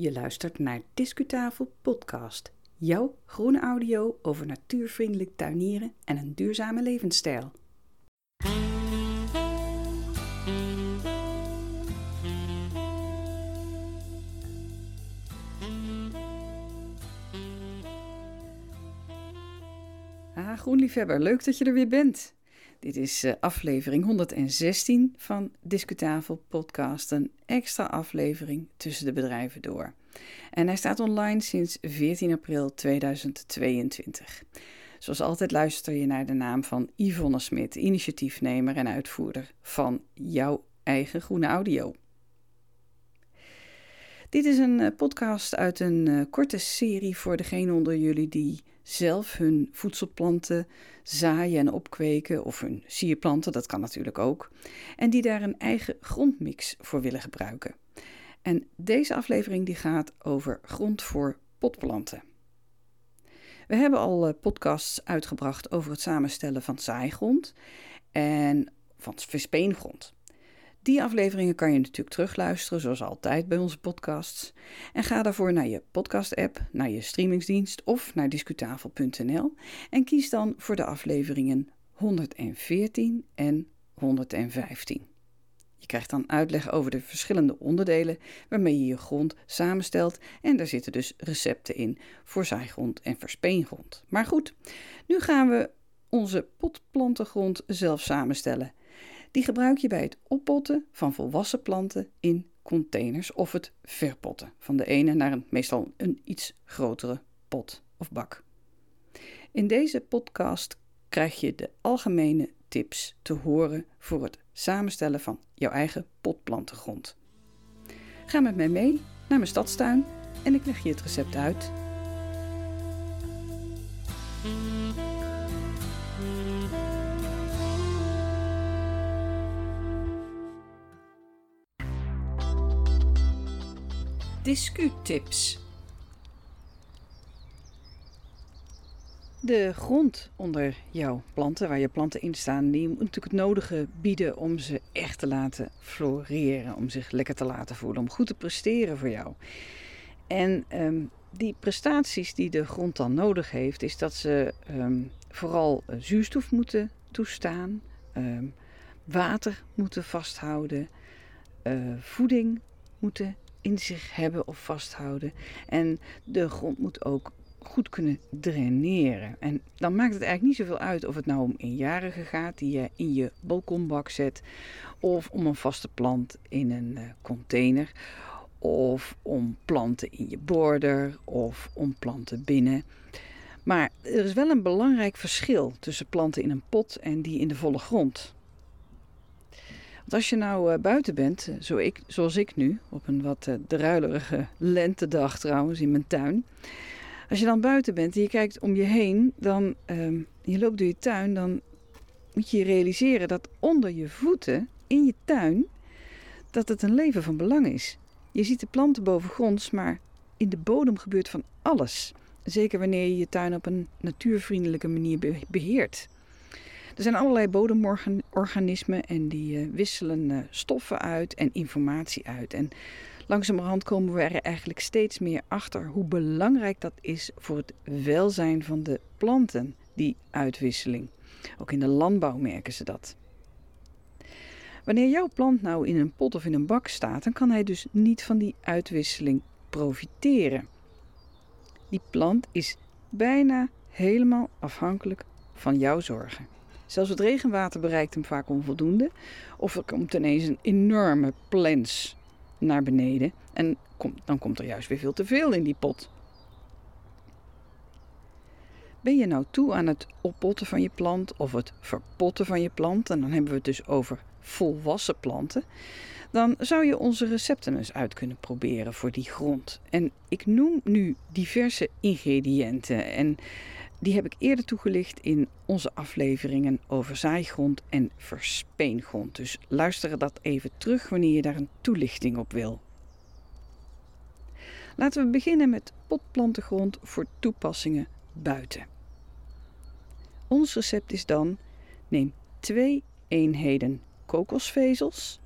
Je luistert naar Discutafel Podcast. Jouw groene audio over natuurvriendelijk tuinieren en een duurzame levensstijl. Ah, groenliefhebber, leuk dat je er weer bent. Dit is uh, aflevering 116 van Discutafel Podcast, een extra aflevering tussen de bedrijven door. En hij staat online sinds 14 april 2022. Zoals altijd luister je naar de naam van Yvonne Smit, initiatiefnemer en uitvoerder van jouw eigen groene audio. Dit is een eh, podcast uit een uh, korte serie voor degenen onder jullie die zelf hun voedselplanten zaaien en opkweken, of hun sierplanten, dat kan natuurlijk ook, en die daar een eigen grondmix voor willen gebruiken. En deze aflevering die gaat over grond voor potplanten. We hebben al eh, podcasts uitgebracht over het samenstellen van zaaigrond en van verspeengrond. Die afleveringen kan je natuurlijk terugluisteren, zoals altijd bij onze podcasts. En ga daarvoor naar je podcast-app, naar je streamingsdienst of naar discutafel.nl en kies dan voor de afleveringen 114 en 115. Je krijgt dan uitleg over de verschillende onderdelen waarmee je je grond samenstelt en daar zitten dus recepten in voor zaaigrond en verspeengrond. Maar goed, nu gaan we onze potplantengrond zelf samenstellen. Die gebruik je bij het oppotten van volwassen planten in containers of het verpotten van de ene naar een meestal een iets grotere pot of bak. In deze podcast krijg je de algemene tips te horen voor het samenstellen van jouw eigen potplantengrond. Ga met mij mee naar mijn stadstuin en ik leg je het recept uit. Discutips. De grond onder jouw planten, waar je planten in staan, die moet natuurlijk het nodige bieden om ze echt te laten floreren, om zich lekker te laten voelen, om goed te presteren voor jou. En um, die prestaties die de grond dan nodig heeft, is dat ze um, vooral uh, zuurstof moeten toestaan, um, water moeten vasthouden, uh, voeding moeten in zich hebben of vasthouden. En de grond moet ook goed kunnen draineren. En dan maakt het eigenlijk niet zoveel uit of het nou om eenjarige gaat die je in je balkonbak zet, of om een vaste plant in een uh, container, of om planten in je border, of om planten binnen. Maar er is wel een belangrijk verschil tussen planten in een pot en die in de volle grond. Want als je nou uh, buiten bent, zo ik, zoals ik nu, op een wat uh, druilerige lentedag trouwens in mijn tuin. Als je dan buiten bent en je kijkt om je heen, dan um, je loopt door je tuin, dan moet je je realiseren dat onder je voeten in je tuin, dat het een leven van belang is. Je ziet de planten bovengronds, maar in de bodem gebeurt van alles. Zeker wanneer je je tuin op een natuurvriendelijke manier beheert. Er zijn allerlei bodemorganismen en die uh, wisselen uh, stoffen uit en informatie uit. En langzamerhand komen we er eigenlijk steeds meer achter hoe belangrijk dat is voor het welzijn van de planten, die uitwisseling. Ook in de landbouw merken ze dat. Wanneer jouw plant nou in een pot of in een bak staat, dan kan hij dus niet van die uitwisseling profiteren. Die plant is bijna helemaal afhankelijk van jouw zorgen. Zelfs het regenwater bereikt hem vaak onvoldoende. Of er komt ineens een enorme plens naar beneden. En dan komt er juist weer veel te veel in die pot. Ben je nou toe aan het oppotten van je plant of het verpotten van je plant, en dan hebben we het dus over volwassen planten, dan zou je onze recepten eens uit kunnen proberen voor die grond. En ik noem nu diverse ingrediënten en die heb ik eerder toegelicht in onze afleveringen over zaaigrond en verspeengrond. Dus luister dat even terug wanneer je daar een toelichting op wil. Laten we beginnen met potplantengrond voor toepassingen buiten. Ons recept is dan: neem twee eenheden kokosvezels,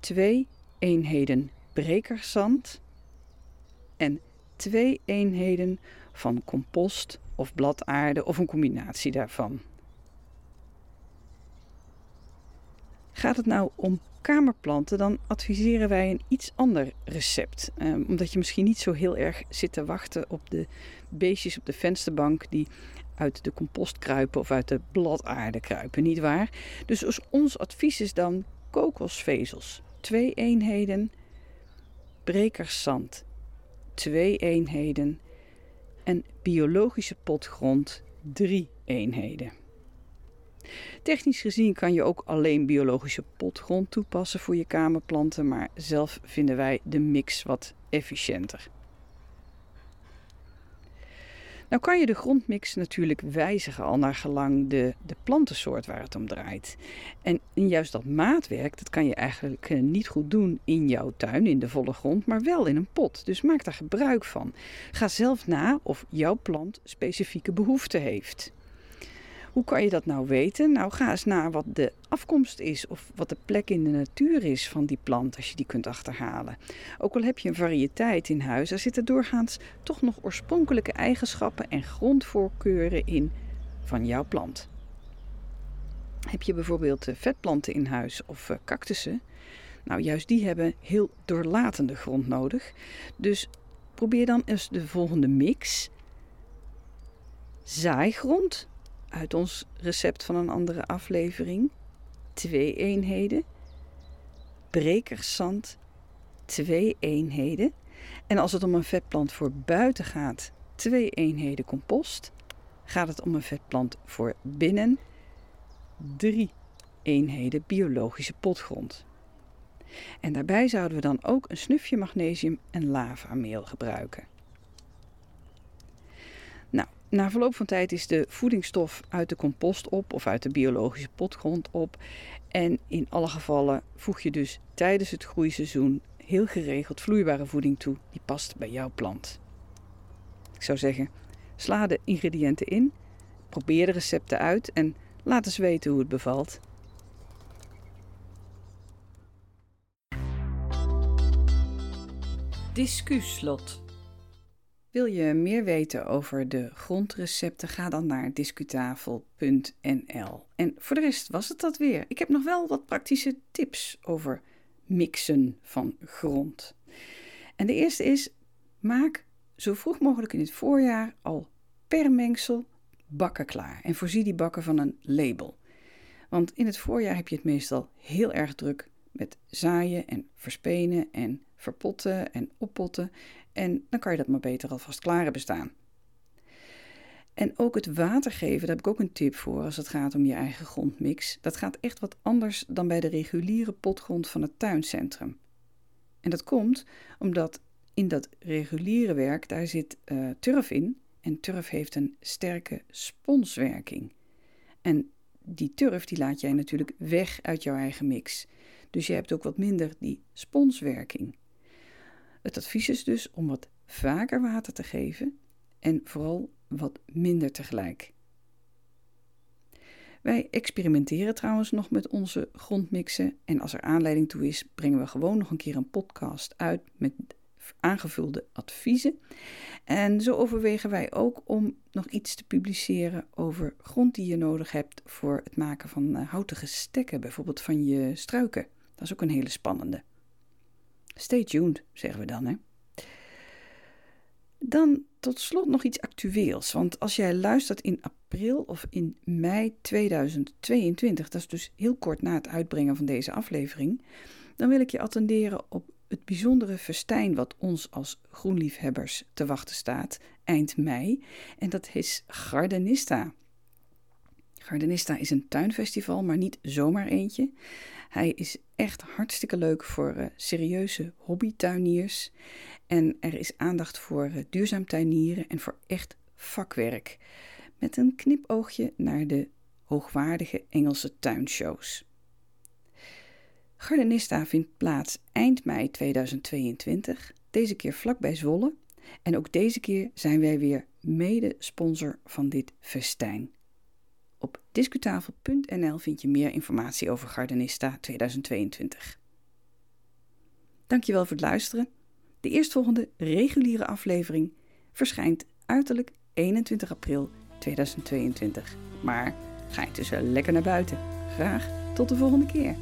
twee eenheden brekerzand en twee eenheden van compost of bladaarde of een combinatie daarvan. Gaat het nou om kamerplanten, dan adviseren wij een iets ander recept. Um, omdat je misschien niet zo heel erg zit te wachten op de beestjes op de vensterbank die uit de compost kruipen of uit de bladaarde kruipen, niet waar? Dus ons advies is dan kokosvezels, twee eenheden, brekerszand, twee eenheden en biologische potgrond, drie eenheden. Technisch gezien kan je ook alleen biologische potgrond toepassen voor je kamerplanten, maar zelf vinden wij de mix wat efficiënter. Nou kan je de grondmix natuurlijk wijzigen al naar gelang de, de plantensoort waar het om draait. En juist dat maatwerk, dat kan je eigenlijk eh, niet goed doen in jouw tuin, in de volle grond, maar wel in een pot. Dus maak daar gebruik van. Ga zelf na of jouw plant specifieke behoeften heeft. Hoe kan je dat nou weten? Nou, ga eens naar wat de afkomst is of wat de plek in de natuur is van die plant als je die kunt achterhalen. Ook al heb je een variëteit in huis, er zitten doorgaans toch nog oorspronkelijke eigenschappen en grondvoorkeuren in van jouw plant. Heb je bijvoorbeeld eh, vetplanten in huis of eh, cactussen? Nou, juist die hebben heel doorlatende grond nodig. Dus probeer dan eens de volgende mix. Zaaigrond uit ons recept van een andere aflevering. Twee eenheden. Brekerszand. Twee eenheden. En als het om een vetplant voor buiten gaat, twee eenheden compost. Gaat het om een vetplant voor binnen, drie eenheden biologische potgrond. En daarbij zouden we dan ook een snufje magnesium en lavameel gebruiken. Na verloop van tijd is de voedingsstof uit de compost op of uit de biologische potgrond op. En in alle gevallen voeg je dus tijdens het groeiseizoen heel geregeld vloeibare voeding toe die past bij jouw plant. Ik zou zeggen, sla de ingrediënten in, probeer de recepten uit en laat eens weten hoe het bevalt. Discuslot. Wil je meer weten over de grondrecepten? Ga dan naar discutafel.nl. En voor de rest was het dat weer. Ik heb nog wel wat praktische tips over mixen van grond. En de eerste is: maak zo vroeg mogelijk in het voorjaar al per mengsel bakken klaar. En voorzie die bakken van een label. Want in het voorjaar heb je het meestal heel erg druk met zaaien en verspenen en verpotten en oppotten. En dan kan je dat maar beter alvast klaar hebben staan. En ook het water geven, daar heb ik ook een tip voor als het gaat om je eigen grondmix. Dat gaat echt wat anders dan bij de reguliere potgrond van het tuincentrum. En dat komt omdat in dat reguliere werk, daar zit uh, turf in. En turf heeft een sterke sponswerking. En die turf die laat jij natuurlijk weg uit jouw eigen mix. Dus je hebt ook wat minder die sponswerking. Het advies is dus om wat vaker water te geven en vooral wat minder tegelijk. Wij experimenteren trouwens nog met onze grondmixen en als er aanleiding toe is, brengen we gewoon nog een keer een podcast uit met aangevulde adviezen. En zo overwegen wij ook om nog iets te publiceren over grond die je nodig hebt voor het maken van eh, houtige stekken, bijvoorbeeld van je struiken. Dat is ook een hele spannende. Stay tuned, zeggen we dan. Hè? Dan tot slot nog iets actueels. Want als jij luistert in april of in mei 2022, dat is dus heel kort na het uitbrengen van deze aflevering, dan wil ik je attenderen op het bijzondere festijn wat ons als groenliefhebbers te wachten staat eind mei. En dat is Gardenista. Gardenista is een tuinfestival, maar niet zomaar eentje. Hij is echt hartstikke leuk voor uh, serieuze hobbytuiniers. En er is aandacht voor uh, duurzaam tuinieren en voor echt vakwerk. Met een knipoogje naar de hoogwaardige Engelse tuinshows. Gardenista vindt plaats eind mei 2022, deze keer vlakbij Zwolle. En ook deze keer zijn wij weer mede-sponsor van dit festijn. Op discutafel.nl vind je meer informatie over Gardenista 2022. Dankjewel voor het luisteren. De eerstvolgende reguliere aflevering verschijnt uiterlijk 21 april 2022. Maar ga intussen lekker naar buiten. Graag tot de volgende keer.